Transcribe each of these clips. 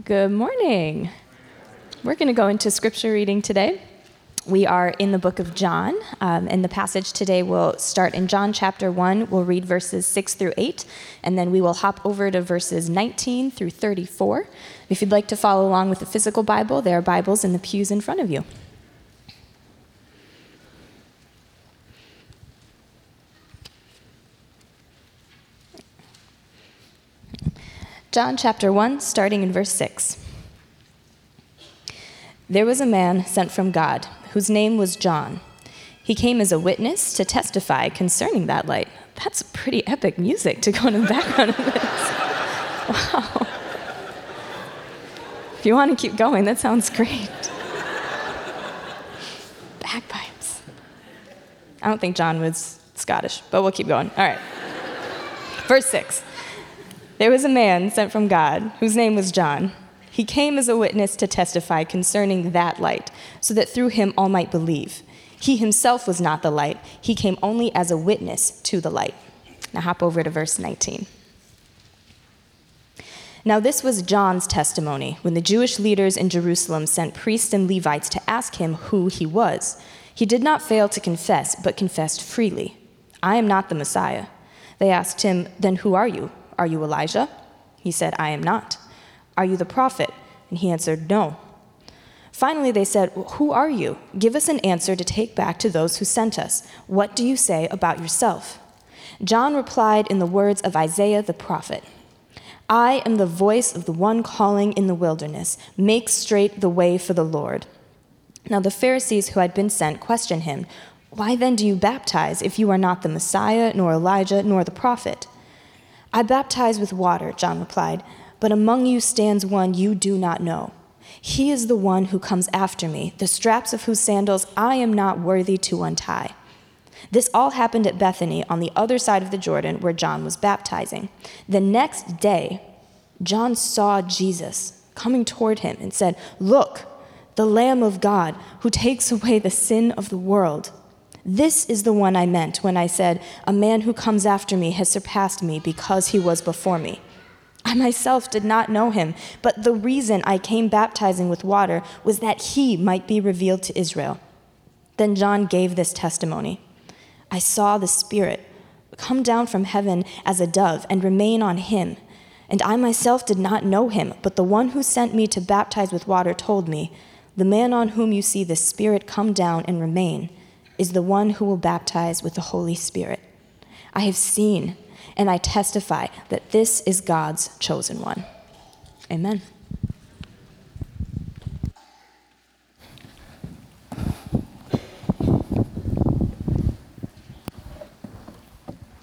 Good morning. We're going to go into scripture reading today. We are in the book of John, um, and the passage today will start in John chapter 1. We'll read verses 6 through 8, and then we will hop over to verses 19 through 34. If you'd like to follow along with the physical Bible, there are Bibles in the pews in front of you. John chapter 1, starting in verse 6. There was a man sent from God whose name was John. He came as a witness to testify concerning that light. That's pretty epic music to go in the background of this. Wow. If you want to keep going, that sounds great. Bagpipes. I don't think John was Scottish, but we'll keep going. All right. Verse 6. There was a man sent from God whose name was John. He came as a witness to testify concerning that light, so that through him all might believe. He himself was not the light, he came only as a witness to the light. Now hop over to verse 19. Now, this was John's testimony when the Jewish leaders in Jerusalem sent priests and Levites to ask him who he was. He did not fail to confess, but confessed freely I am not the Messiah. They asked him, Then who are you? Are you Elijah? He said, I am not. Are you the prophet? And he answered, No. Finally, they said, Who are you? Give us an answer to take back to those who sent us. What do you say about yourself? John replied in the words of Isaiah the prophet I am the voice of the one calling in the wilderness, make straight the way for the Lord. Now the Pharisees who had been sent questioned him, Why then do you baptize if you are not the Messiah, nor Elijah, nor the prophet? I baptize with water, John replied, but among you stands one you do not know. He is the one who comes after me, the straps of whose sandals I am not worthy to untie. This all happened at Bethany on the other side of the Jordan where John was baptizing. The next day, John saw Jesus coming toward him and said, Look, the Lamb of God who takes away the sin of the world. This is the one I meant when I said, A man who comes after me has surpassed me because he was before me. I myself did not know him, but the reason I came baptizing with water was that he might be revealed to Israel. Then John gave this testimony I saw the Spirit come down from heaven as a dove and remain on him. And I myself did not know him, but the one who sent me to baptize with water told me, The man on whom you see the Spirit come down and remain is the one who will baptize with the Holy Spirit. I have seen and I testify that this is God's chosen one. Amen.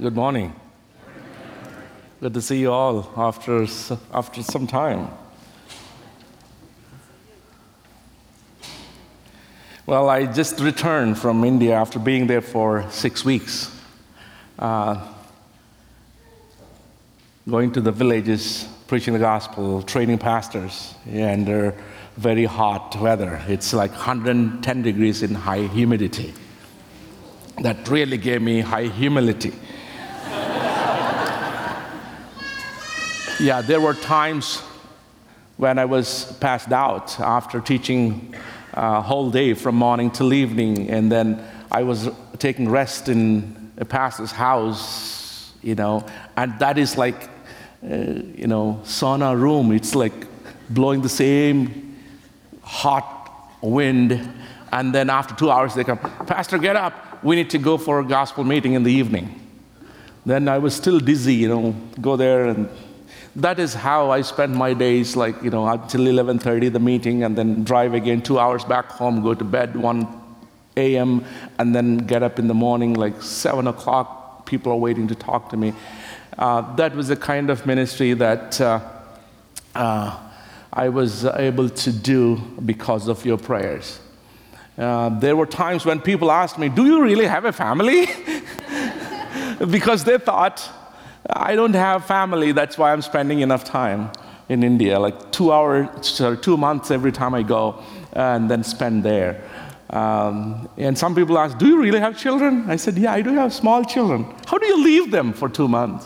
Good morning. Good to see you all after, after some time. Well, I just returned from India after being there for six weeks. Uh, going to the villages, preaching the gospel, training pastors, and very hot weather. It's like 110 degrees in high humidity. That really gave me high humility. yeah, there were times when I was passed out after teaching uh, whole day from morning till evening, and then I was taking rest in a pastor's house, you know, and that is like, uh, you know, sauna room. It's like blowing the same hot wind, and then after two hours they come, Pastor, get up. We need to go for a gospel meeting in the evening. Then I was still dizzy, you know, go there and that is how I spend my days, like, you know, until 11.30, the meeting, and then drive again two hours back home, go to bed 1 a.m., and then get up in the morning, like 7 o'clock, people are waiting to talk to me. Uh, that was the kind of ministry that uh, uh, I was able to do because of your prayers. Uh, there were times when people asked me, Do you really have a family? because they thought I don't have family, that's why I'm spending enough time in India, like two hours, sorry, two months every time I go, and then spend there. Um, and some people ask, Do you really have children? I said, Yeah, I do have small children. How do you leave them for two months?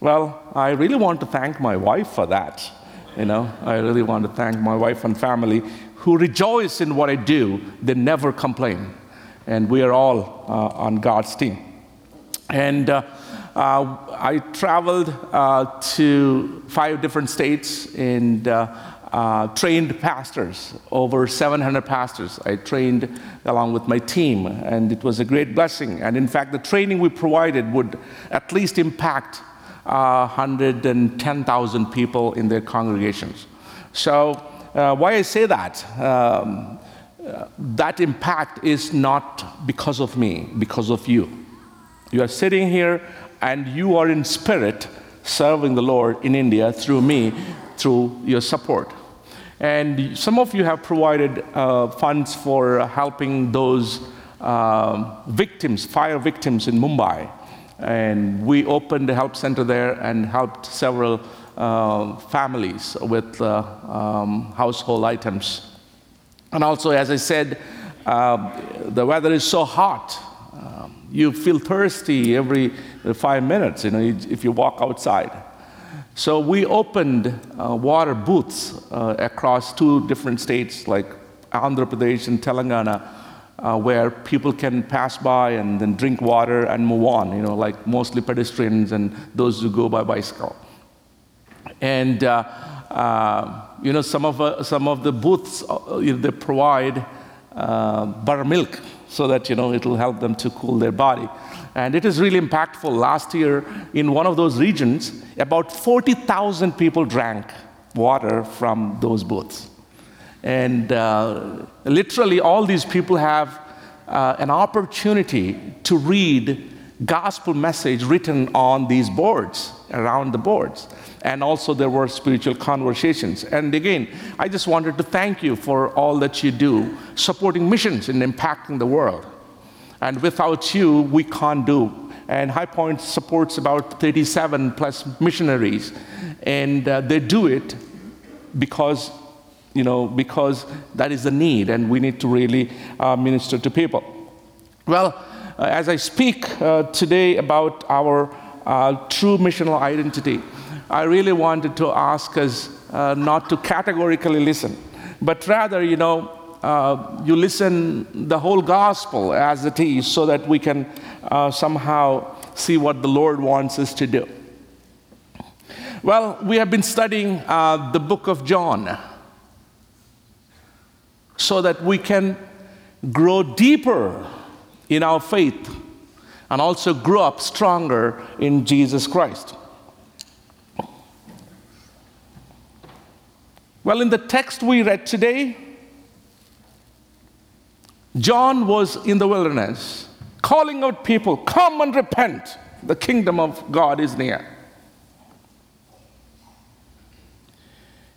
Well, I really want to thank my wife for that. You know, I really want to thank my wife and family who rejoice in what I do. They never complain. And we are all uh, on God's team. And uh, uh, I traveled uh, to five different states and uh, uh, trained pastors, over 700 pastors. I trained along with my team, and it was a great blessing. And in fact, the training we provided would at least impact uh, 110,000 people in their congregations. So, uh, why I say that? Um, that impact is not because of me, because of you. You are sitting here and you are in spirit serving the Lord in India through me, through your support. And some of you have provided uh, funds for helping those uh, victims, fire victims in Mumbai. And we opened a help center there and helped several uh, families with uh, um, household items. And also, as I said, uh, the weather is so hot. Um, you feel thirsty every five minutes, you know, if you walk outside. So we opened uh, water booths uh, across two different states like Andhra Pradesh and Telangana, uh, where people can pass by and then drink water and move on, you know, like mostly pedestrians and those who go by bicycle. And, uh, uh, you know, some of, uh, some of the booths, they provide buttermilk so that, you know, it'll help them to cool their body. And it is really impactful. Last year, in one of those regions, about 40,000 people drank water from those booths. And uh, literally, all these people have uh, an opportunity to read gospel message written on these boards, around the boards. And also, there were spiritual conversations. And again, I just wanted to thank you for all that you do, supporting missions and impacting the world. And without you, we can't do. And High Point supports about 37 plus missionaries. And uh, they do it because, you know, because that is the need, and we need to really uh, minister to people. Well, as I speak uh, today about our uh, true missional identity, I really wanted to ask us uh, not to categorically listen, but rather, you know, uh, you listen the whole gospel as it is so that we can uh, somehow see what the Lord wants us to do. Well, we have been studying uh, the book of John so that we can grow deeper in our faith and also grow up stronger in Jesus Christ. Well, in the text we read today, John was in the wilderness calling out people, Come and repent. The kingdom of God is near.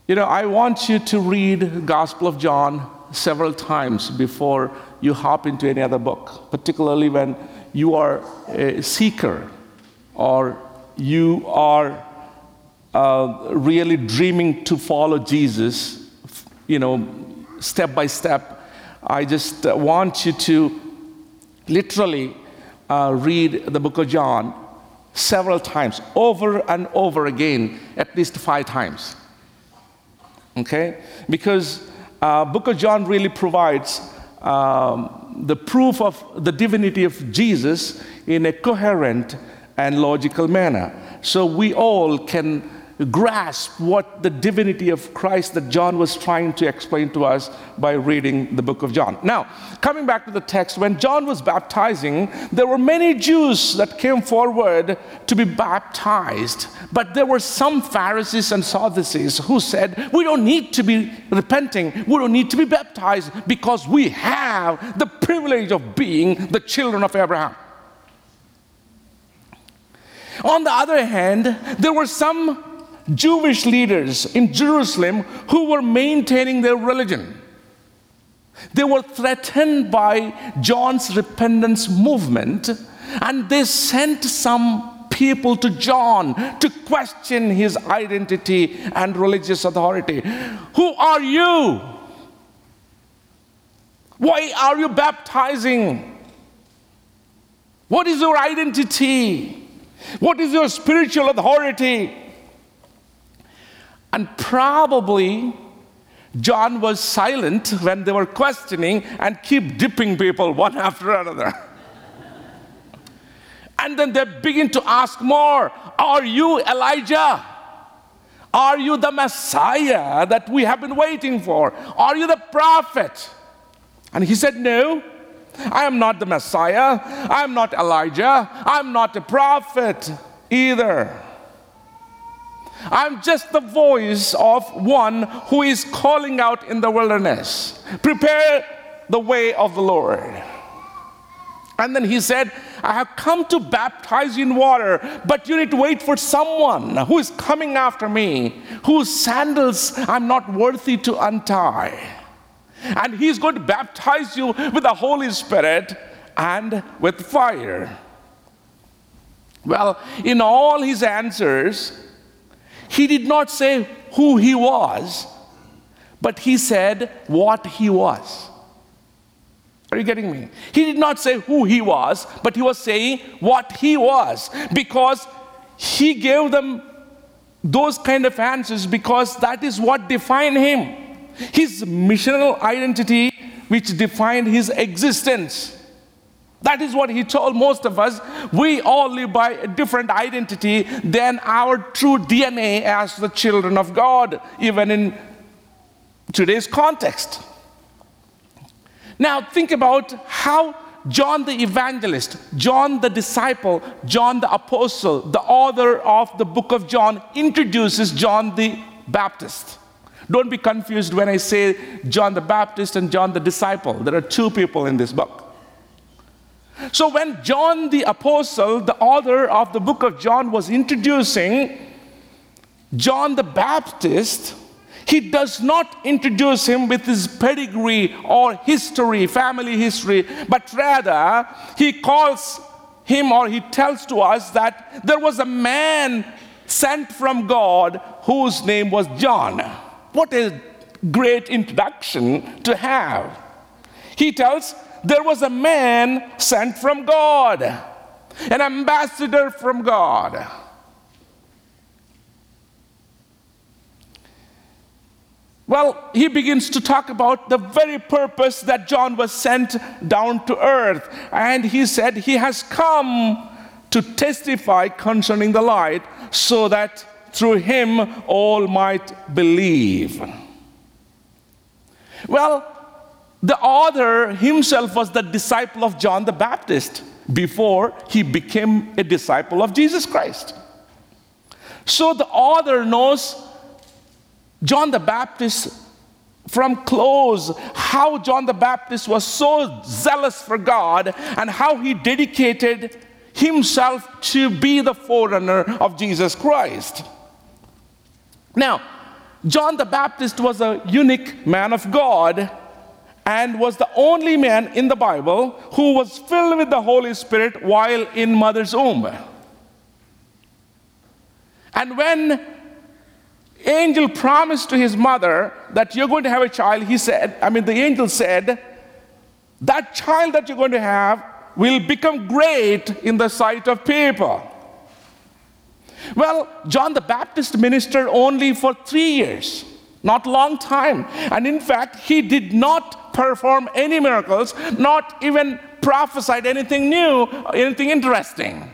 You know, I want you to read Gospel of John several times before you hop into any other book, particularly when you are a seeker or you are uh, really dreaming to follow Jesus, you know, step by step I just uh, want you to literally uh, read the book of John several times, over and over again, at least five times. Okay? Because uh, book of John really provides um, the proof of the divinity of Jesus in a coherent and logical manner. So we all can grasp what the divinity of Christ that John was trying to explain to us by reading the book of John. Now, coming back to the text, when John was baptizing, there were many Jews that came forward to be baptized, but there were some Pharisees and Sadducees who said, We don't need to be repenting, we don't need to be baptized because we have the privilege of being the children of Abraham. On the other hand, there were some Jewish leaders in Jerusalem who were maintaining their religion. They were threatened by John's repentance movement, and they sent some people to John to question his identity and religious authority. Who are you? Why are you baptizing? What is your identity? What is your spiritual authority? And probably John was silent when they were questioning and keep dipping people one after another. and then they begin to ask more Are you Elijah? Are you the Messiah that we have been waiting for? Are you the prophet? And he said, No, I am not the Messiah. I'm not Elijah. I'm not a prophet either. I'm just the voice of one who is calling out in the wilderness. Prepare the way of the Lord. And then he said, I have come to baptize you in water, but you need to wait for someone who is coming after me, whose sandals I'm not worthy to untie. And he's going to baptize you with the Holy Spirit and with fire. Well, in all his answers, he did not say who he was, but he said what he was. Are you getting me? He did not say who he was, but he was saying what he was because he gave them those kind of answers because that is what defined him. His missional identity, which defined his existence. That is what he told most of us. We all live by a different identity than our true DNA as the children of God, even in today's context. Now, think about how John the evangelist, John the disciple, John the apostle, the author of the book of John, introduces John the Baptist. Don't be confused when I say John the Baptist and John the disciple. There are two people in this book. So, when John the Apostle, the author of the book of John, was introducing John the Baptist, he does not introduce him with his pedigree or history, family history, but rather he calls him or he tells to us that there was a man sent from God whose name was John. What a great introduction to have. He tells there was a man sent from God, an ambassador from God. Well, he begins to talk about the very purpose that John was sent down to earth. And he said he has come to testify concerning the light so that through him all might believe. Well, the author himself was the disciple of John the Baptist before he became a disciple of Jesus Christ. So the author knows John the Baptist from close, how John the Baptist was so zealous for God and how he dedicated himself to be the forerunner of Jesus Christ. Now, John the Baptist was a unique man of God and was the only man in the Bible who was filled with the Holy Spirit while in mother's womb. And when angel promised to his mother that you're going to have a child, he said, I mean, the angel said, that child that you're going to have will become great in the sight of people. Well, John the Baptist ministered only for three years, not long time. And in fact, he did not perform any miracles, not even prophesied anything new, anything interesting.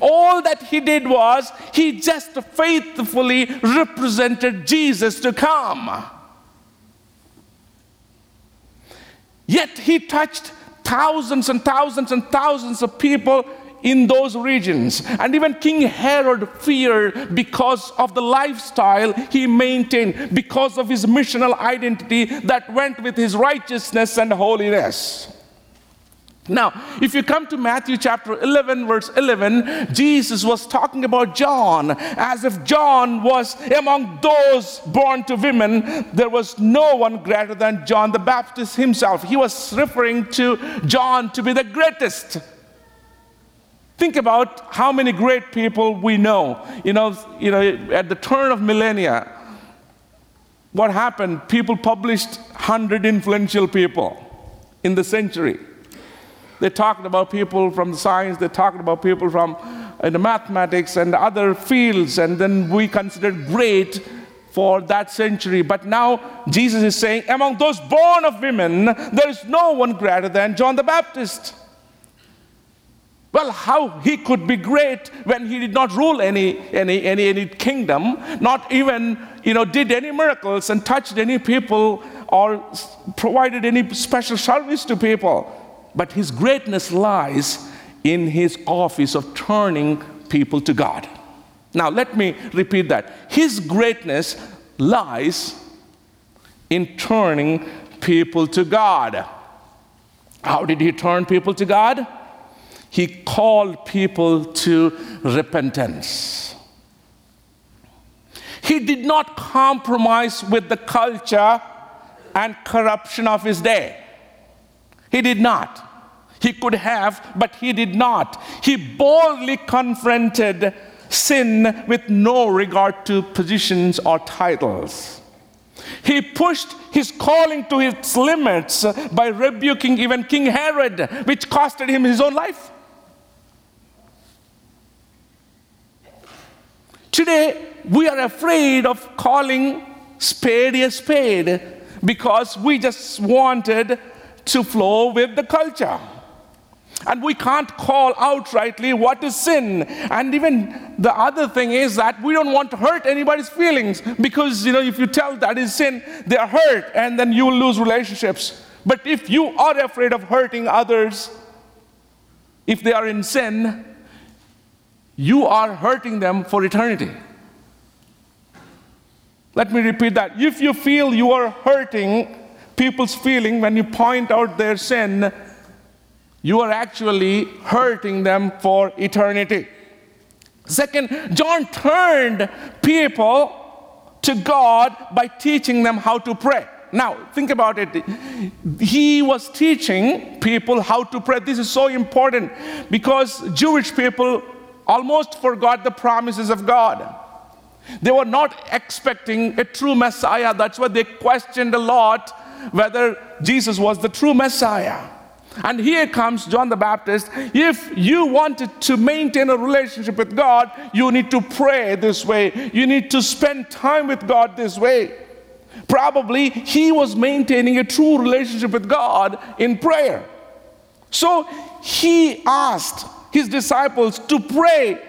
All that he did was he just faithfully represented Jesus to come. Yet he touched thousands and thousands and thousands of people in those regions. And even King Herod feared because of the lifestyle he maintained, because of his missional identity that went with his righteousness and holiness. Now, if you come to Matthew chapter 11, verse 11, Jesus was talking about John as if John was among those born to women. There was no one greater than John the Baptist himself. He was referring to John to be the greatest. Think about how many great people we know. You know, you know at the turn of millennia, what happened? People published 100 influential people in the century. They talked about people from science, they talked about people from uh, in mathematics and other fields, and then we considered great for that century. But now Jesus is saying, among those born of women, there is no one greater than John the Baptist. Well, how he could be great when he did not rule any, any, any, any kingdom, not even you know, did any miracles and touched any people or provided any special service to people. But his greatness lies in his office of turning people to God. Now, let me repeat that. His greatness lies in turning people to God. How did he turn people to God? He called people to repentance. He did not compromise with the culture and corruption of his day. He did not. He could have, but he did not. He boldly confronted sin with no regard to positions or titles. He pushed his calling to its limits by rebuking even King Herod, which costed him his own life. Today, we are afraid of calling spade a spade because we just wanted to flow with the culture. And we can't call outrightly what is sin. And even the other thing is that we don't want to hurt anybody's feelings because, you know, if you tell that is sin, they are hurt and then you will lose relationships. But if you are afraid of hurting others, if they are in sin, you are hurting them for eternity. Let me repeat that. If you feel you are hurting people's feeling when you point out their sin, you are actually hurting them for eternity. Second, John turned people to God by teaching them how to pray. Now, think about it. He was teaching people how to pray. This is so important because Jewish people almost forgot the promises of God. They were not expecting a true Messiah. That's why they questioned a lot whether Jesus was the true Messiah. And here comes John the Baptist. If you wanted to maintain a relationship with God, you need to pray this way. You need to spend time with God this way. Probably he was maintaining a true relationship with God in prayer. So he asked his disciples to pray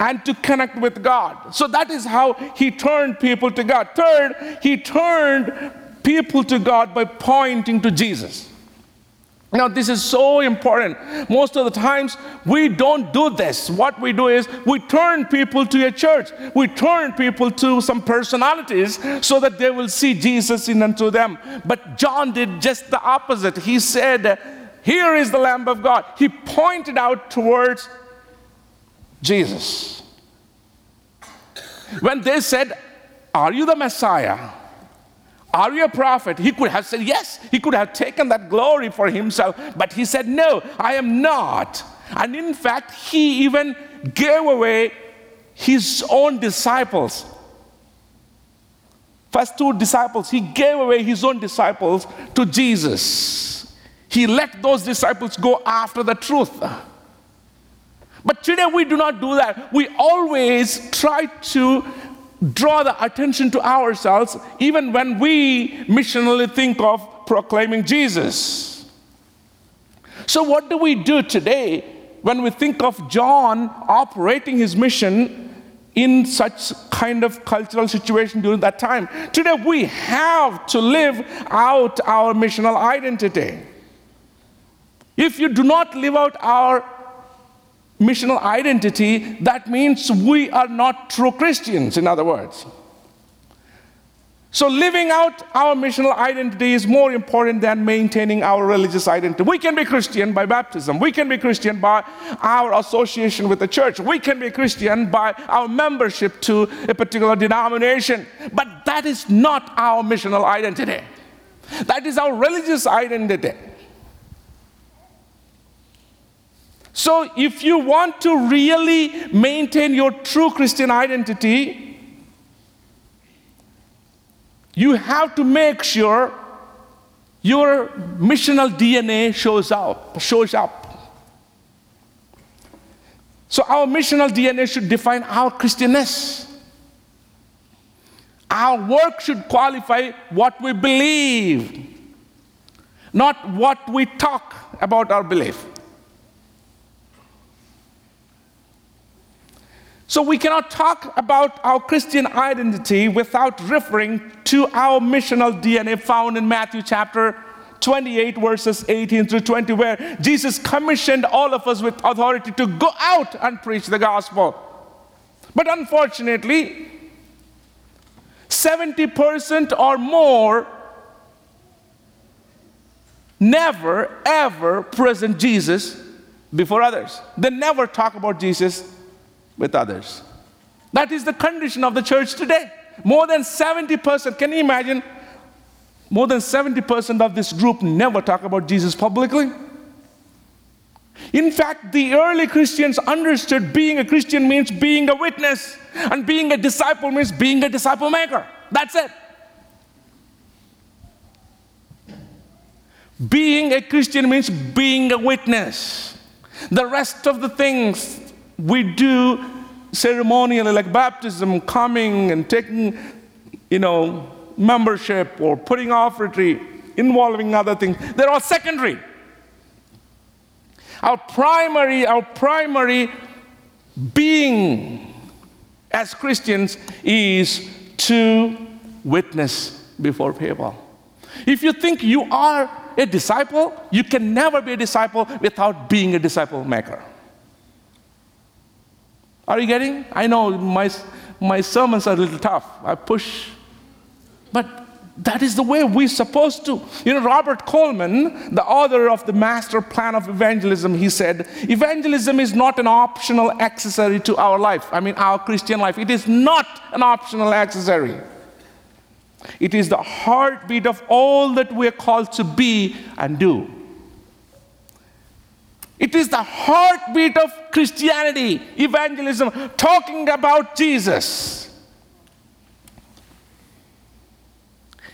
and to connect with God. So that is how he turned people to God. Third, he turned people to God by pointing to Jesus. Now, this is so important. Most of the times, we don't do this. What we do is we turn people to a church, we turn people to some personalities so that they will see Jesus in unto them. But John did just the opposite. He said, Here is the Lamb of God. He pointed out towards Jesus. When they said, Are you the Messiah? Are you a prophet? He could have said yes. He could have taken that glory for himself. But he said, No, I am not. And in fact, he even gave away his own disciples. First two disciples, he gave away his own disciples to Jesus. He let those disciples go after the truth. But today we do not do that. We always try to draw the attention to ourselves even when we missionally think of proclaiming Jesus. So, what do we do today when we think of John operating his mission in such kind of cultural situation during that time? Today, we have to live out our missional identity. If you do not live out our missional identity, that means we are not true Christians, in other words. So, living out our missional identity is more important than maintaining our religious identity. We can be Christian by baptism. We can be Christian by our association with the church. We can be Christian by our membership to a particular denomination. But that is not our missional identity. That is our religious identity. So, if you want to really maintain your true Christian identity, you have to make sure your missional DNA shows up, shows up. So our missional DNA should define our Christianness. Our work should qualify what we believe, not what we talk about our belief. So we cannot talk about our Christian identity without referring to our missional DNA found in Matthew chapter 28, verses 18 through 20, where Jesus commissioned all of us with authority to go out and preach the gospel. But unfortunately, 70% or more never ever present Jesus before others. They never talk about Jesus with others. That is the condition of the church today. More than 70%, can you imagine? More than 70% of this group never talk about Jesus publicly. In fact, the early Christians understood being a Christian means being a witness, and being a disciple means being a disciple maker. That's it. Being a Christian means being a witness. The rest of the things we do ceremonially, like baptism, coming and taking, you know, membership or putting off retreat, involving other things, they're all secondary. Our primary, our primary being as Christians is to witness before people. If you think you are a disciple, you can never be a disciple without being a disciple maker. Are you getting? I know my, my sermons are a little tough. I push, but that is the way we're supposed to. You know, Robert Coleman, the author of the Master Plan of Evangelism, he said, Evangelism is not an optional accessory to our life. I mean, our Christian life. It is not an optional accessory. It is the heartbeat of all that we are called to be and do. It is the heartbeat of Christianity, evangelism, talking about Jesus.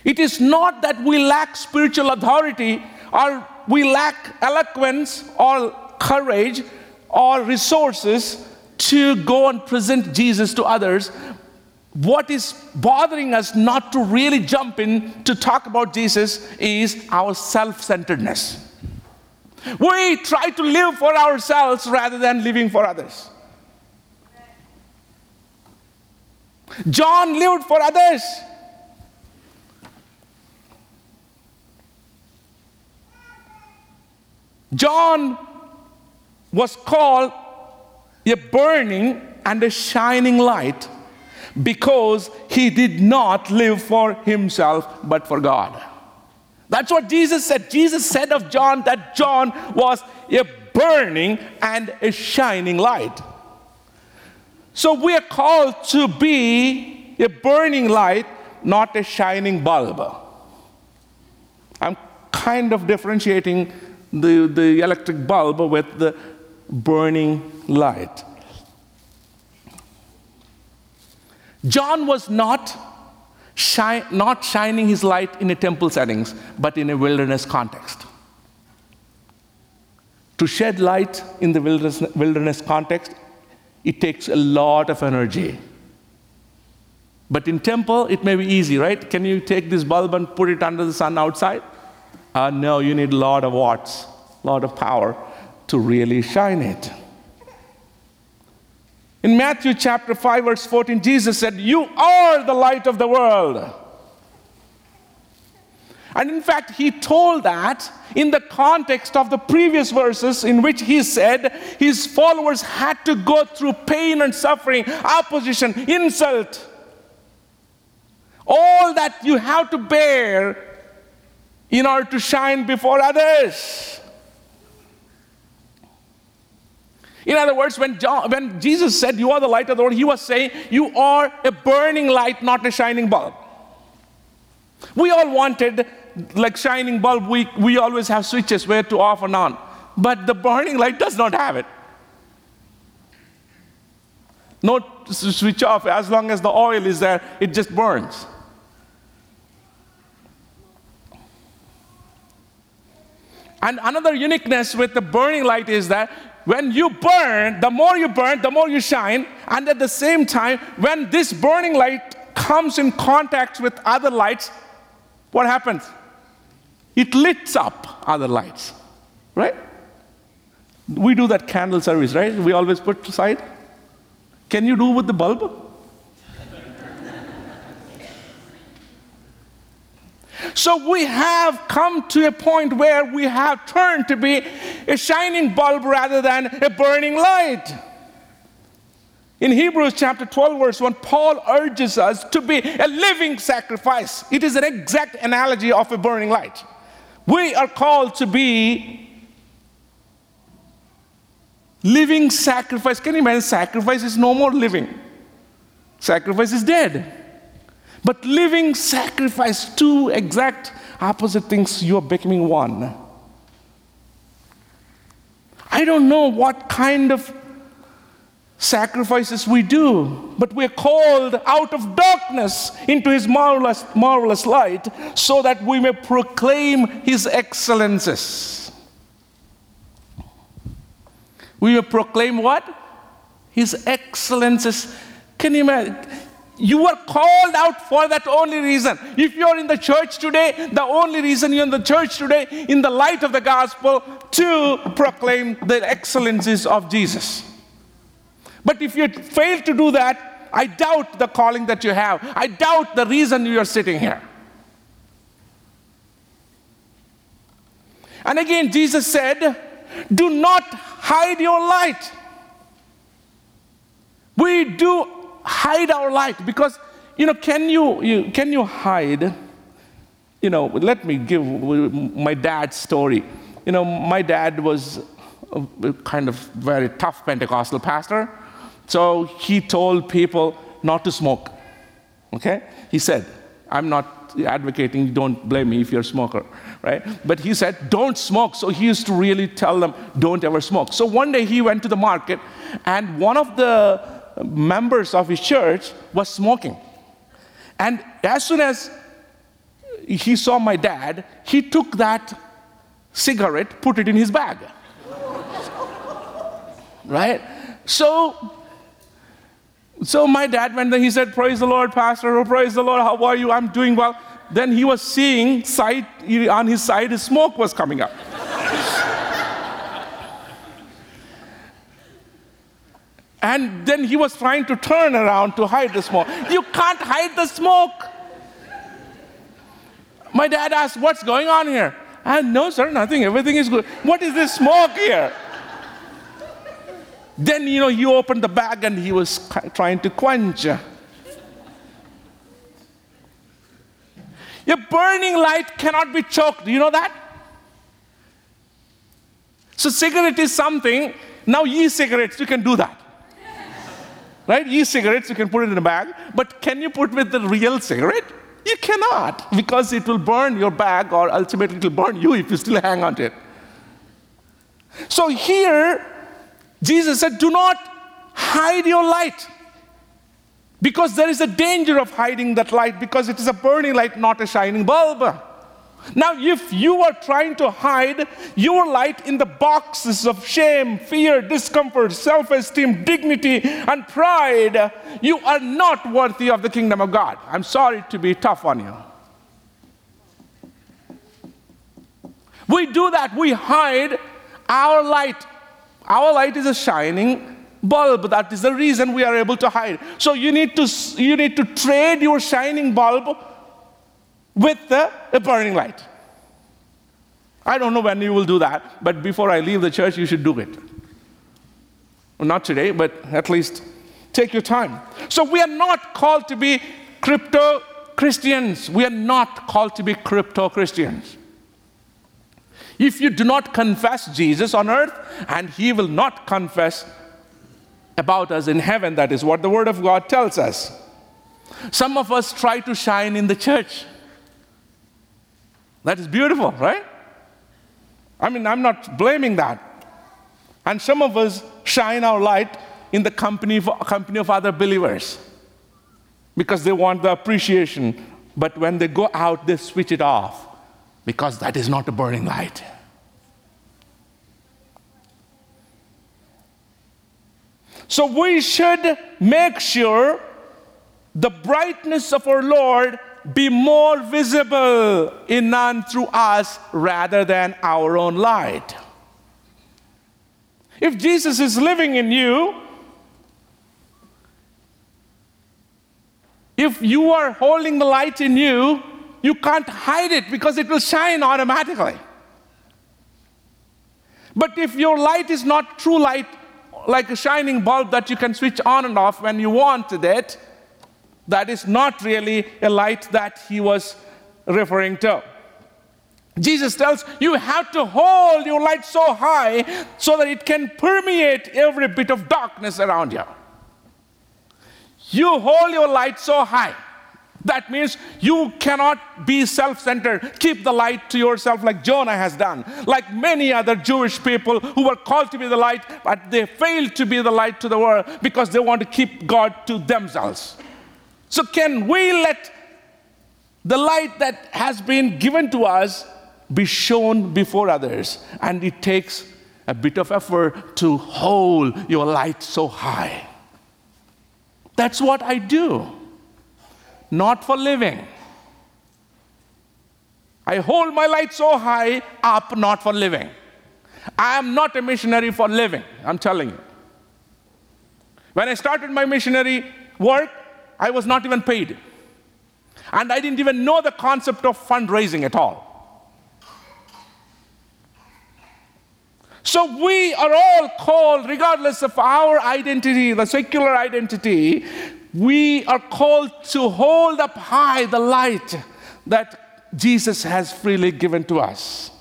It is not that we lack spiritual authority or we lack eloquence or courage or resources to go and present Jesus to others. What is bothering us not to really jump in to talk about Jesus is our self centeredness. We try to live for ourselves rather than living for others. John lived for others. John was called a burning and a shining light because he did not live for himself but for God. That's what Jesus said. Jesus said of John that John was a burning and a shining light. So we are called to be a burning light, not a shining bulb. I'm kind of differentiating the, the electric bulb with the burning light. John was not, shi- not shining his light in a temple settings, but in a wilderness context. To shed light in the wilderness, wilderness context, it takes a lot of energy. But in temple, it may be easy, right? Can you take this bulb and put it under the sun outside? Uh, no, you need a lot of watts, a lot of power to really shine it. In Matthew chapter 5, verse 14, Jesus said, You are the light of the world. And in fact, he told that in the context of the previous verses in which he said his followers had to go through pain and suffering, opposition, insult. All that you have to bear in order to shine before others. In other words, when, John, when Jesus said, You are the light of the world, he was saying, You are a burning light, not a shining bulb. We all wanted, like shining bulb, we, we always have switches where to off and on. But the burning light does not have it. No switch off, as long as the oil is there, it just burns. And another uniqueness with the burning light is that when you burn, the more you burn, the more you shine. And at the same time, when this burning light comes in contact with other lights, what happens? It lights up other lights, right? We do that candle service, right? We always put aside. Can you do with the bulb? So we have come to a point where we have turned to be a shining bulb rather than a burning light. In Hebrews chapter 12, verse 1, Paul urges us to be a living sacrifice. It is an exact analogy of a burning light. We are called to be living sacrifice. Can you imagine? Sacrifice is no more living, sacrifice is dead. But living sacrifice, two exact opposite things, you are becoming one. I don't know what kind of sacrifices we do, but we're called out of darkness into his marvelous, marvelous light so that we may proclaim his excellences. We may proclaim what? His excellences. Can you imagine? You are called out for that only reason. If you're in the church today, the only reason you're in the church today, in the light of the gospel, to proclaim the excellencies of Jesus. But if you fail to do that, I doubt the calling that you have. I doubt the reason you are sitting here. And again, Jesus said, Do not hide your light. We do hide our light because you know can you, you can you hide? You know let me give my dad's story. You know my dad was a kind of very tough pentecostal pastor. So he told people not to smoke okay? He said i'm not advocating don't blame me if you're a smoker right? But he said don't smoke. So he used to really tell them don't ever smoke. So one day he went to the market and one of the members of his church was smoking. And as soon as he saw my dad, he took that cigarette, put it in his bag. right? So, so my dad went there, he said, Praise the Lord, Pastor, oh, praise the Lord, how are you? I'm doing well. Then he was seeing side, on his side, his smoke was coming up. And then he was trying to turn around to hide the smoke. You can't hide the smoke. My dad asked, What's going on here? And no, sir, nothing. Everything is good. What is this smoke here? Then, you know, he opened the bag and he was trying to quench. Your burning light cannot be choked. Do you know that? So, cigarette is something. Now, e cigarettes, you can do that. Right? E-cigarettes, you can put it in a bag, but can you put with the real cigarette? You cannot, because it will burn your bag, or ultimately it will burn you if you still hang on to it. So here, Jesus said, Do not hide your light. Because there is a danger of hiding that light, because it is a burning light, not a shining bulb. Now, if you are trying to hide your light in the boxes of shame, fear, discomfort, self esteem, dignity, and pride, you are not worthy of the kingdom of God. I'm sorry to be tough on you. We do that, we hide our light. Our light is a shining bulb. That is the reason we are able to hide. So you need to, you need to trade your shining bulb with the, burning light. I don't know when you will do that, but before I leave the church, you should do it. Well, not today, but at least take your time. So we are not called to be crypto Christians. We are not called to be crypto Christians. If you do not confess Jesus on earth, and he will not confess about us in heaven, that is what the Word of God tells us. Some of us try to shine in the church. That is beautiful, right? I mean, I'm not blaming that. And some of us shine our light in the company of, company of other believers because they want the appreciation. But when they go out, they switch it off because that is not a burning light. So we should make sure the brightness of our Lord be more visible in and through us rather than our own light. If Jesus is living in you, if you are holding the light in you, you can't hide it because it will shine automatically. But if your light is not true light, like a shining bulb that you can switch on and off when you want it, that is not really a light that he was referring to. Jesus tells you have to hold your light so high so that it can permeate every bit of darkness around you. You hold your light so high. That means you cannot be self centered. Keep the light to yourself, like Jonah has done, like many other Jewish people who were called to be the light, but they failed to be the light to the world because they want to keep God to themselves. So, can we let the light that has been given to us be shown before others? And it takes a bit of effort to hold your light so high. That's what I do, not for living. I hold my light so high up, not for living. I am not a missionary for living, I'm telling you. When I started my missionary work, I was not even paid. And I didn't even know the concept of fundraising at all. So we are all called, regardless of our identity, the secular identity, we are called to hold up high the light that Jesus has freely given to us.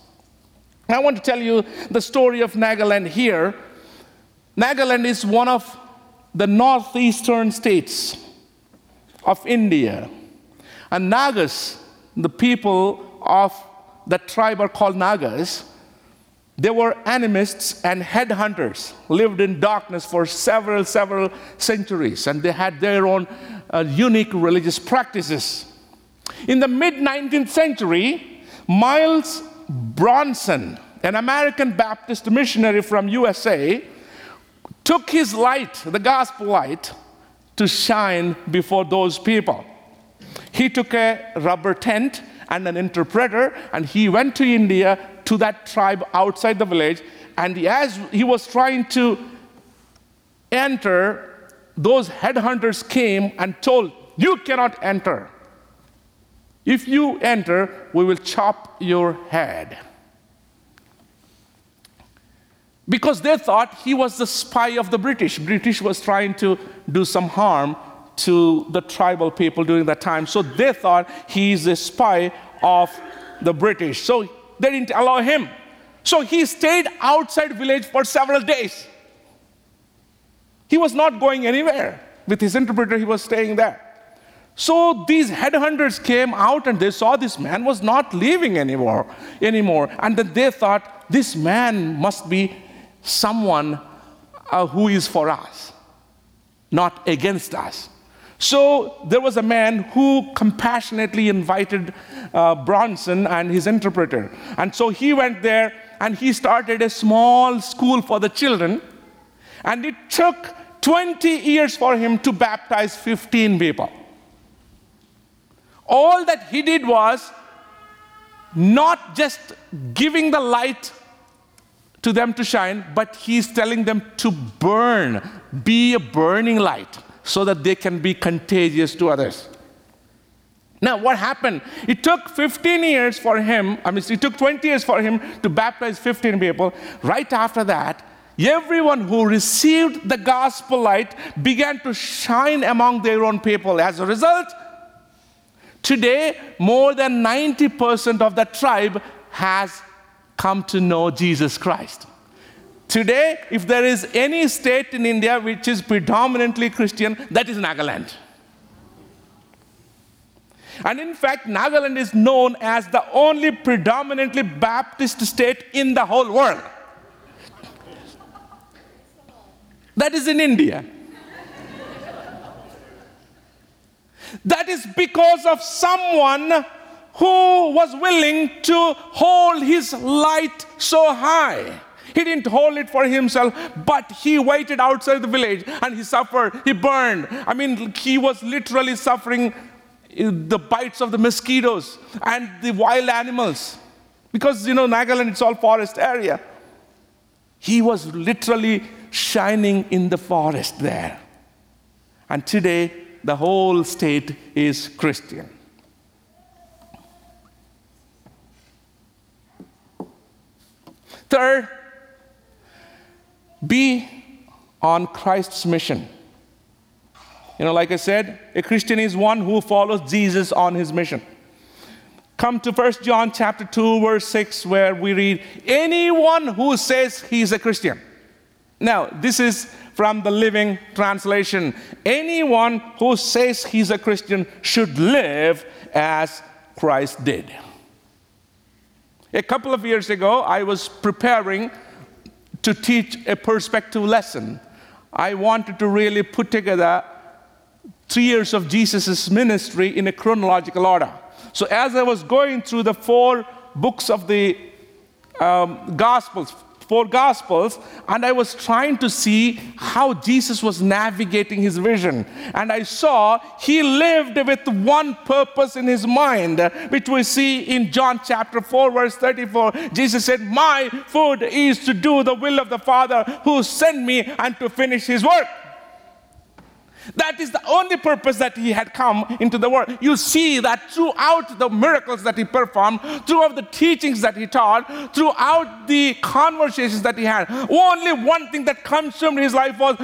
I want to tell you the story of Nagaland here. Nagaland is one of the northeastern states of India. And Nagas, the people of that tribe are called Nagas, they were animists and headhunters, lived in darkness for several, several centuries, and they had their own uh, unique religious practices. In the mid 19th century, Miles Bronson, an American Baptist missionary from USA, took his light, the gospel light, to shine before those people. He took a rubber tent and an interpreter and he went to India to that tribe outside the village. And as he was trying to enter, those headhunters came and told, You cannot enter. If you enter, we will chop your head because they thought he was the spy of the British. British was trying to do some harm to the tribal people during that time. So they thought he is a spy of the British. So they didn't allow him. So he stayed outside village for several days. He was not going anywhere. With his interpreter, he was staying there. So these headhunters came out and they saw this man was not leaving anymore, anymore. And then they thought this man must be someone uh, who is for us, not against us. So there was a man who compassionately invited uh, Bronson and his interpreter. And so he went there and he started a small school for the children. And it took 20 years for him to baptize 15 people. All that he did was not just giving the light to them to shine, but he's telling them to burn, be a burning light, so that they can be contagious to others. Now, what happened? It took 15 years for him, I mean, it took 20 years for him to baptize 15 people. Right after that, everyone who received the gospel light began to shine among their own people. As a result, today, more than 90% of the tribe has come to know Jesus Christ. Today, if there is any state in India which is predominantly Christian, that is Nagaland. And in fact, Nagaland is known as the only predominantly Baptist state in the whole world. That is in India. that is because of someone who was willing to hold his light so high. He didn't hold it for himself, but he waited outside the village and he suffered. He burned. I mean, he was literally suffering uh, the bites of the mosquitoes and the wild animals. Because, you know, Nagaland, it's all forest area. He was literally shining in the forest there. And today, the whole state is Christian. Third, be on Christ's mission. You know, like I said, a Christian is one who follows Jesus on his mission. Come to 1 John chapter 2 verse 6 where we read anyone who says he's a Christian. Now, this is from the Living Translation. Anyone who says he's a Christian should live as Christ did. A couple of years ago, I was preparing to teach a perspective lesson. I wanted to really put together three years of Jesus' ministry in a chronological order. So, as I was going through the four books of the um, Gospels, four Gospels, and I was trying to see how Jesus was navigating his vision. And I saw he lived with one purpose in his mind, which we see in John chapter 4, verse 34. Jesus said, My food is to do the will of the Father who sent me and to finish his work. That is the only purpose that he had come into the world. You see that throughout the miracles that he performed, throughout the teachings that he taught, throughout the conversations that he had, only one thing that consumed his life was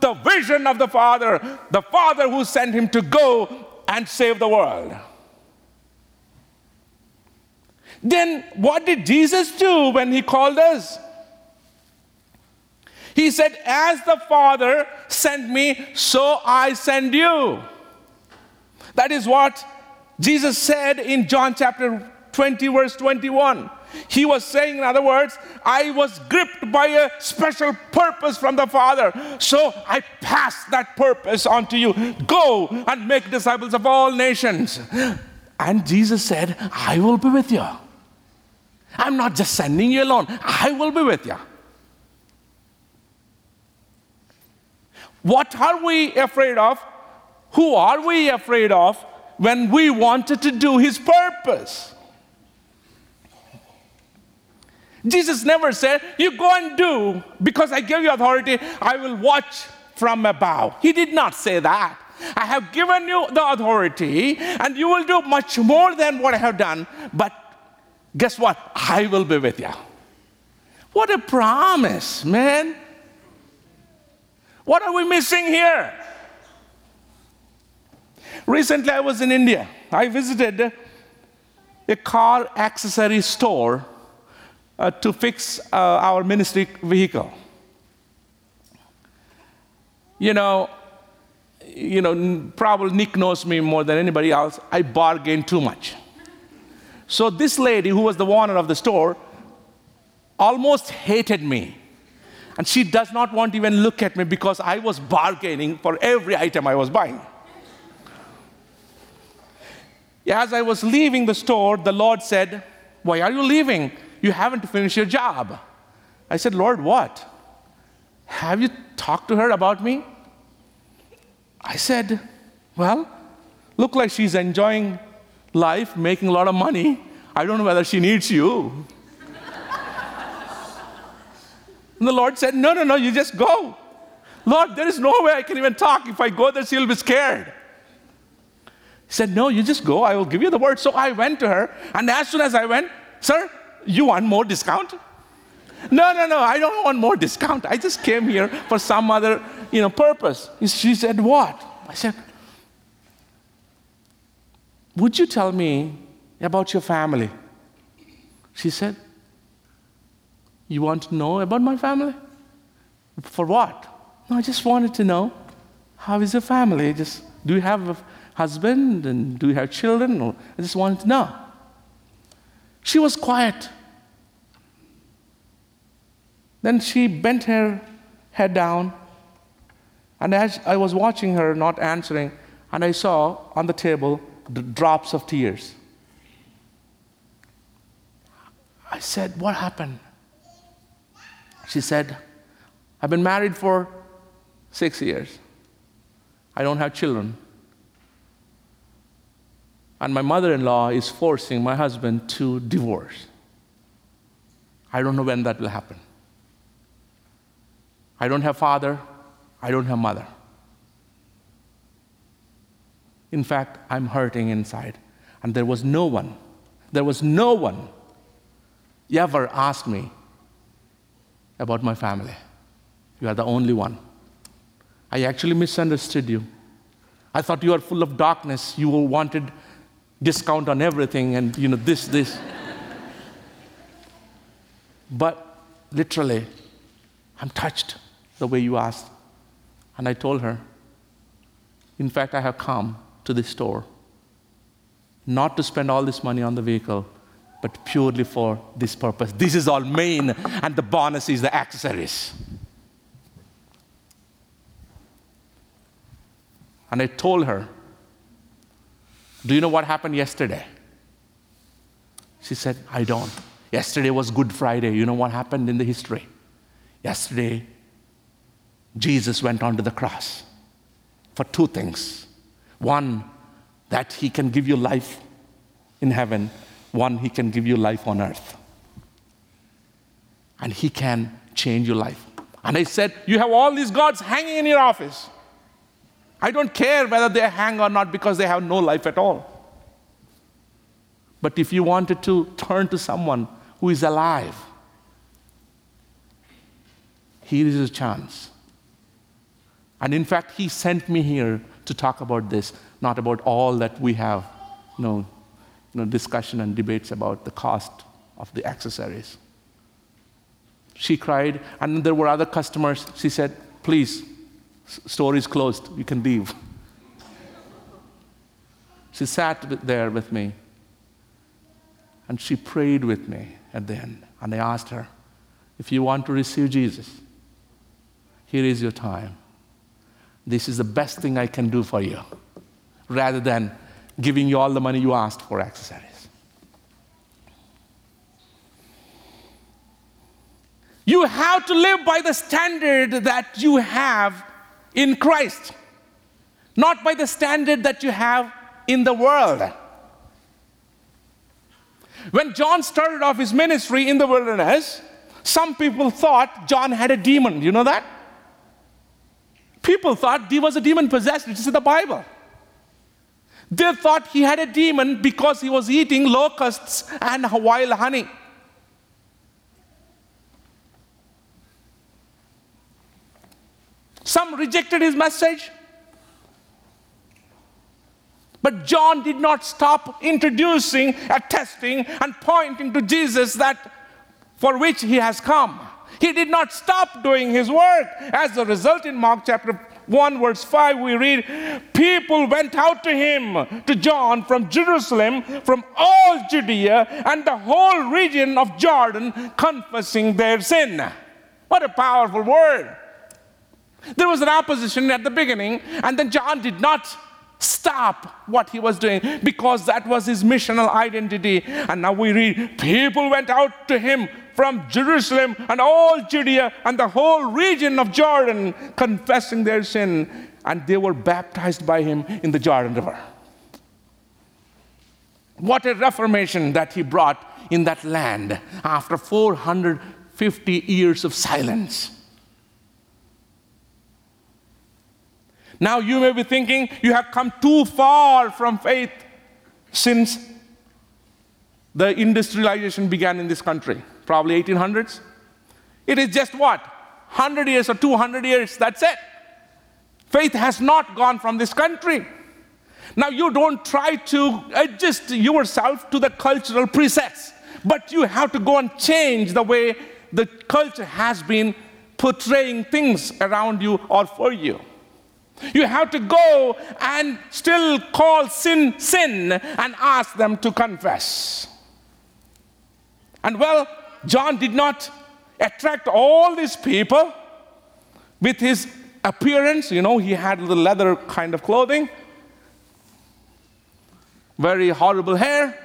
the vision of the Father, the Father who sent him to go and save the world. Then what did Jesus do when he called us? He said, As the Father sent me, so I send you. That is what Jesus said in John chapter 20, verse 21. He was saying, in other words, I was gripped by a special purpose from the Father. So I pass that purpose on to you. Go and make disciples of all nations. And Jesus said, I will be with you. I'm not just sending you alone, I will be with you. What are we afraid of? Who are we afraid of when we wanted to do His purpose? Jesus never said, You go and do, because I give you authority, I will watch from above. He did not say that. I have given you the authority, and you will do much more than what I have done, but guess what? I will be with you. What a promise, man. What are we missing here? Recently, I was in India. I visited a car accessory store uh, to fix uh, our ministry vehicle. You know, you know, probably Nick knows me more than anybody else. I bargain too much. So this lady, who was the owner of the store, almost hated me and she does not want to even look at me because I was bargaining for every item I was buying. As I was leaving the store, the Lord said, Why are you leaving? You haven't finished your job. I said, Lord, what? Have you talked to her about me? I said, Well, look like she's enjoying life, making a lot of money. I don't know whether she needs you. And the Lord said, No, no, no, you just go. Lord, there is no way I can even talk. If I go there, she'll be scared. He said, No, you just go. I will give you the word. So I went to her, and as soon as I went, Sir, you want more discount? No, no, no, I don't want more discount. I just came here for some other you know, purpose. She said, What? I said, Would you tell me about your family? She said, you want to know about my family? For what? No, I just wanted to know how is your family? Just do you have a husband and do you have children? Or I just wanted to know. She was quiet. Then she bent her head down, and as I was watching her not answering, and I saw on the table the drops of tears. I said, What happened? She said, I've been married for six years. I don't have children. And my mother in law is forcing my husband to divorce. I don't know when that will happen. I don't have father, I don't have mother. In fact, I'm hurting inside. And there was no one, there was no one ever asked me about my family. You are the only one. I actually misunderstood you. I thought you are full of darkness. You wanted discount on everything and you know this this but literally i'm touched the way you asked and i told her in fact i have come to this store not to spend all this money on the vehicle but purely for this purpose this is all main and the bonus is the accessories and i told her do you know what happened yesterday? She said, I don't. Yesterday was Good Friday. You know what happened in the history? Yesterday, Jesus went onto the cross for two things. One, that he can give you life in heaven. One, he can give you life on earth. And he can change your life. And I said, You have all these gods hanging in your office. I don't care whether they hang or not because they have no life at all. But if you wanted to turn to someone who is alive, here is a chance. And in fact, he sent me here to talk about this, not about all that we have, you know, you know, discussion and debates about the cost of the accessories. She cried, and there were other customers. She said, Please, Store is closed. You can leave. She sat there with me and she prayed with me at the end. And I asked her, if you want to receive Jesus, here is your time. This is the best thing I can do for you, rather than giving you all the money you asked for accessories. You have to live by the standard that you have in Christ, not by the standard that you have in the world. When John started off his ministry in the wilderness, some people thought John had a demon. You know that? People thought he was a demon possessed. It's in the Bible. They thought he had a demon because he was eating locusts and wild honey. Some rejected his message. But John did not stop introducing, attesting, and pointing to Jesus that for which he has come. He did not stop doing his work. As a result, in Mark chapter 1, verse 5, we read, People went out to him, to John, from Jerusalem, from all Judea, and the whole region of Jordan, confessing their sin. What a powerful word. There was an opposition at the beginning, and then John did not stop what he was doing because that was his missional identity. And now we read, people went out to him from Jerusalem and all Judea and the whole region of Jordan, confessing their sin, and they were baptized by him in the Jordan River. What a reformation that he brought in that land after 450 years of silence. Now you may be thinking you have come too far from faith since the industrialization began in this country, probably 1800s. It is just what? 100 years or 200 years, that's it. Faith has not gone from this country. Now you don't try to adjust yourself to the cultural presets, but you have to go and change the way the culture has been portraying things around you or for you. You have to go and still call sin sin and ask them to confess. And well, John did not attract all these people with his appearance. You know, he had the leather kind of clothing, very horrible hair.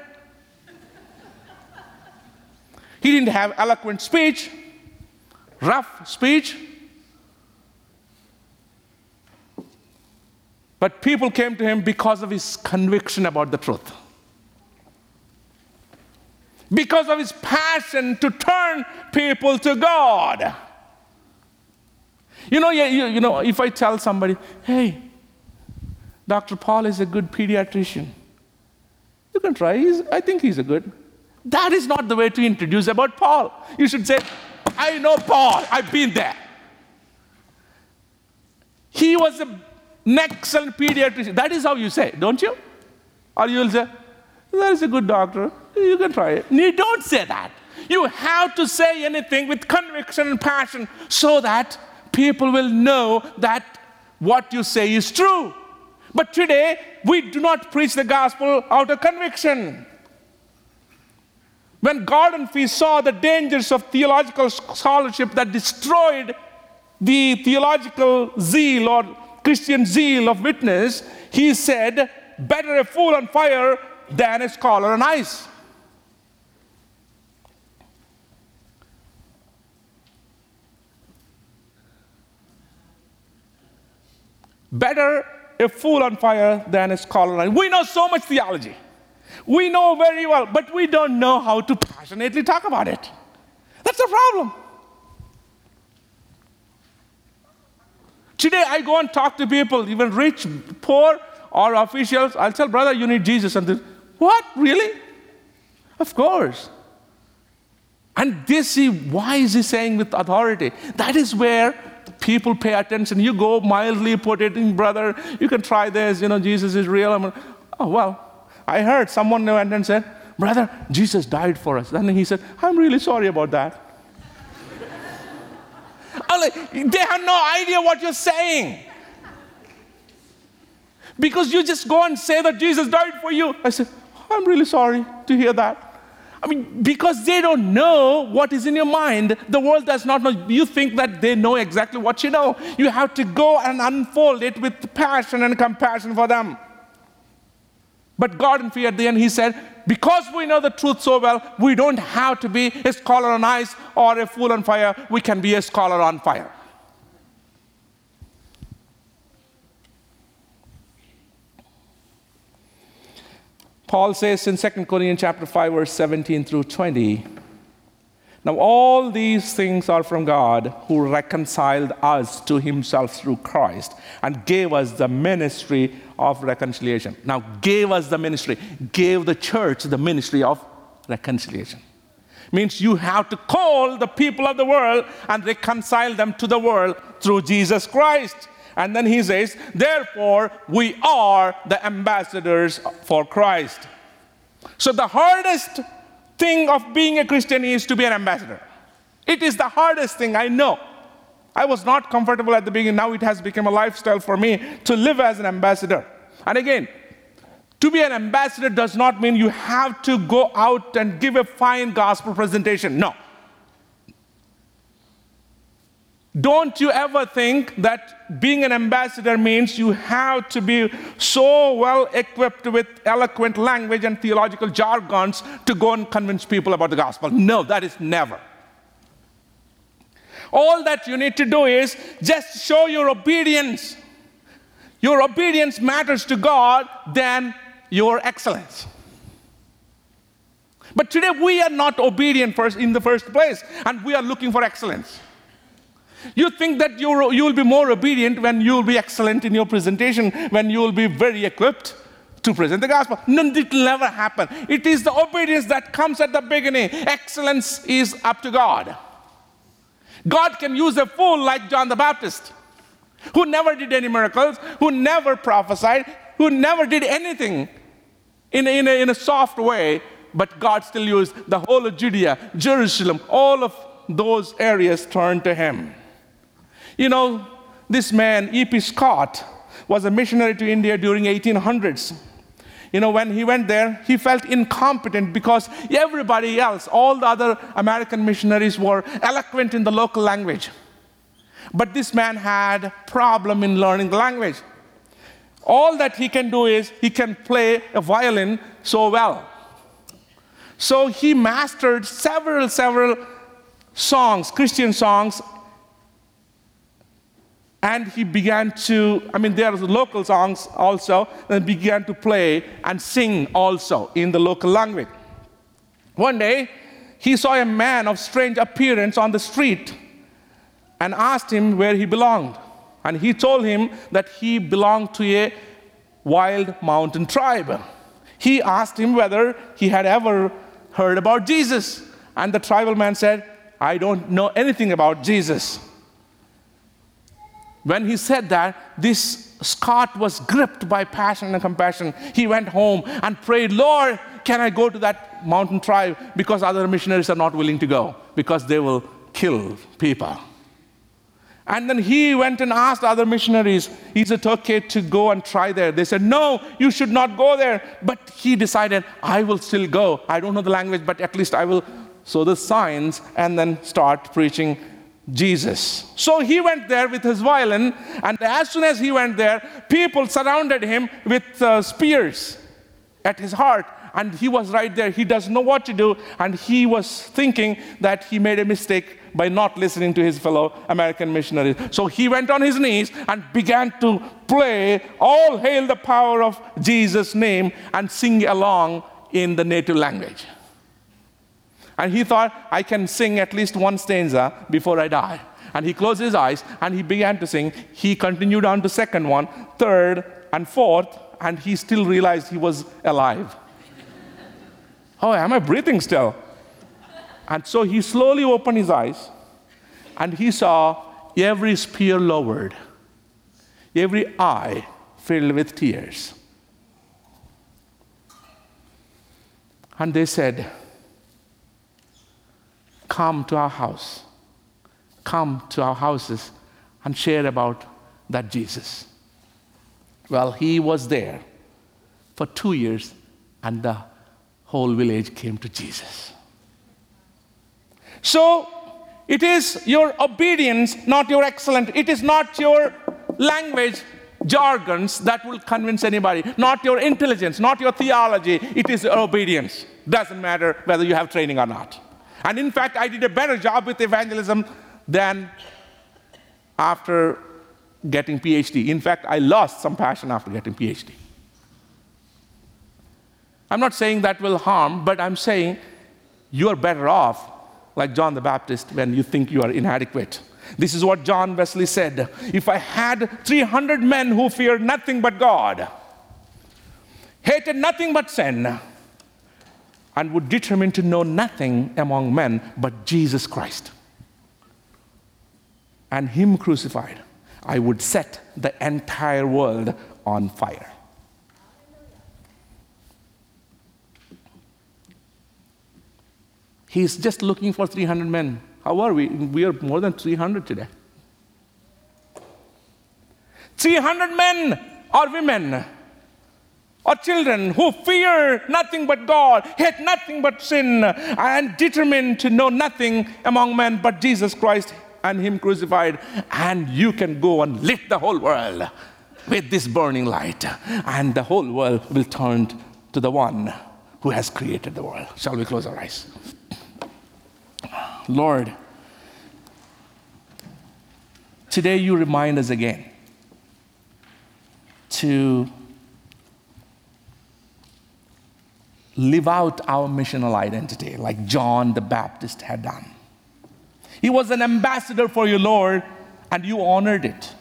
He didn't have eloquent speech, rough speech. But people came to him because of his conviction about the truth. Because of his passion to turn people to God. You know, you, you, you know, if I tell somebody, hey, Dr. Paul is a good pediatrician, you can try. He's, I think he's a good. That is not the way to introduce about Paul. You should say, I know Paul, I've been there. He was a an excellent pediatrician. That is how you say, don't you? Or you'll say, that is a good doctor. You can try it. You don't say that. You have to say anything with conviction and passion so that people will know that what you say is true. But today, we do not preach the gospel out of conviction. When Gordon Fee saw the dangers of theological scholarship that destroyed the theological zeal or Christian zeal of witness, he said, Better a fool on fire than a scholar on ice. Better a fool on fire than a scholar. We know so much theology. We know very well, but we don't know how to passionately talk about it. That's the problem. Today, I go and talk to people, even rich, poor, or officials. I'll tell, brother, you need Jesus. And they, what? Really? Of course. And they see, why is he saying with authority? That is where people pay attention. You go mildly put it in, brother, you can try this, you know, Jesus is real. I'm, oh, well, I heard someone went and said, brother, Jesus died for us. Then he said, I'm really sorry about that. Like, they have no idea what you're saying. Because you just go and say that Jesus died for you. I said, I'm really sorry to hear that. I mean, because they don't know what is in your mind. The world does not know. You think that they know exactly what you know. You have to go and unfold it with passion and compassion for them. But Gordon Fee at the end, he said, because we know the truth so well, we don't have to be a scholar on ice or a fool on fire. We can be a scholar on fire. Paul says in 2 Corinthians chapter 5, verse 17 through 20, now, all these things are from God who reconciled us to himself through Christ and gave us the ministry of reconciliation. Now, gave us the ministry, gave the church the ministry of reconciliation. Means you have to call the people of the world and reconcile them to the world through Jesus Christ. And then he says, therefore, we are the ambassadors for Christ. So, the hardest thing of being a Christian is to be an ambassador. It is the hardest thing, I know. I was not comfortable at the beginning. Now it has become a lifestyle for me to live as an ambassador. And again, to be an ambassador does not mean you have to go out and give a fine gospel presentation. No. Don't you ever think that being an ambassador means you have to be so well equipped with eloquent language and theological jargons to go and convince people about the gospel. No, that is never. All that you need to do is just show your obedience. Your obedience matters to God than your excellence. But today we are not obedient first in the first place, and we are looking for excellence. You think that you will be more obedient when you will be excellent in your presentation, when you will be very equipped to present the gospel. No, it will never happen. It is the obedience that comes at the beginning. Excellence is up to God. God can use a fool like John the Baptist, who never did any miracles, who never prophesied, who never did anything in a, in a, in a soft way, but God still used the whole of Judea, Jerusalem, all of those areas turned to him. You know, this man, E.P. Scott, was a missionary to India during 1800s. You know, when he went there, he felt incompetent because everybody else, all the other American missionaries were eloquent in the local language. But this man had problem in learning language. All that he can do is he can play a violin so well. So he mastered several, several songs, Christian songs, and he began to, I mean, there are local songs also, and began to play and sing also in the local language. One day, he saw a man of strange appearance on the street and asked him where he belonged. And he told him that he belonged to a wild mountain tribe. He asked him whether he had ever heard about Jesus. And the tribal man said, I don't know anything about Jesus. When he said that, this Scott was gripped by passion and compassion. He went home and prayed, Lord, can I go to that mountain tribe? Because other missionaries are not willing to go, because they will kill people. And then he went and asked other missionaries, is it okay to go and try there? They said, no, you should not go there. But he decided, I will still go. I don't know the language, but at least I will sow the signs and then start preaching Jesus. So he went there with his violin, and as soon as he went there, people surrounded him with uh, spears at his heart. And he was right there. He doesn't know what to do. And he was thinking that he made a mistake by not listening to his fellow American missionaries. So he went on his knees and began to play, All Hail the Power of Jesus' name, and sing along in the native language. And he thought, I can sing at least one stanza before I die. And he closed his eyes and he began to sing. He continued on to second one, third, and fourth, and he still realized he was alive. oh, am I breathing still? And so he slowly opened his eyes and he saw every spear lowered, every eye filled with tears. And they said, come to our house, come to our houses and share about that Jesus. Well, he was there for two years, and the whole village came to Jesus. So, it is your obedience, not your excellence. It is not your language jargons that will convince anybody, not your intelligence, not your theology. It is your obedience. Doesn't matter whether you have training or not. And in fact, I did a better job with evangelism than after getting PhD. In fact, I lost some passion after getting PhD. I'm not saying that will harm, but I'm saying you're better off, like John the Baptist, when you think you are inadequate. This is what John Wesley said If I had 300 men who feared nothing but God, hated nothing but sin, and would determine to know nothing among men but Jesus Christ and Him crucified, I would set the entire world on fire. He's just looking for 300 men. How are we? We are more than 300 today. 300 men or women or children who fear nothing but God, hate nothing but sin, and determined to know nothing among men but Jesus Christ and Him crucified. And you can go and lit the whole world with this burning light, and the whole world will turn to the one who has created the world. Shall we close our eyes? Lord, today you remind us again to live out our missional identity like John the Baptist had done. He was an ambassador for your Lord, and you honored it.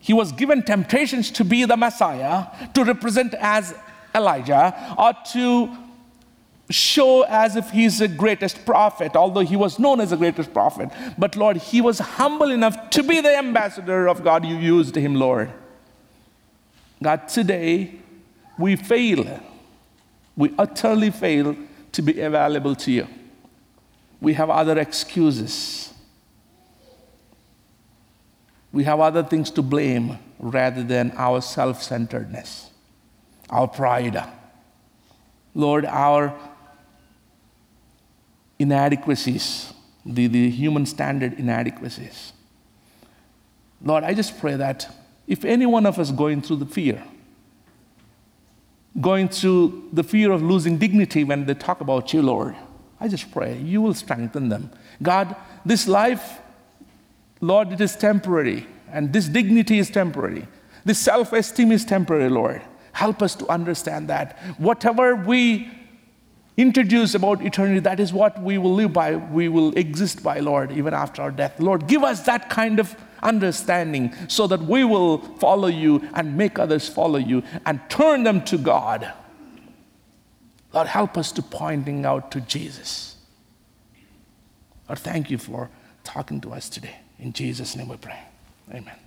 He was given temptations to be the Messiah, to represent as Elijah, or to show as if he's the greatest prophet, although he was known as the greatest prophet. But Lord, he was humble enough to be the ambassador of God. You used him, Lord. God, today we fail we utterly fail to be available to you. We have other excuses. We have other things to blame rather than our self centeredness, our pride. Lord, our inadequacies, the, the human standard inadequacies. Lord, I just pray that if any one of us going through the fear, going through the fear of losing dignity when they talk about you, Lord. I just pray you will strengthen them. God, this life, Lord, it is temporary, and this dignity is temporary. This self esteem is temporary, Lord. Help us to understand that. Whatever we introduce about eternity, that is what we will live by, we will exist by, Lord, even after our death. Lord, give us that kind of understanding so that we will follow you and make others follow you and turn them to God. Lord, help us to pointing out to Jesus. Lord, thank you for talking to us today. In Jesus' name we pray. Amen.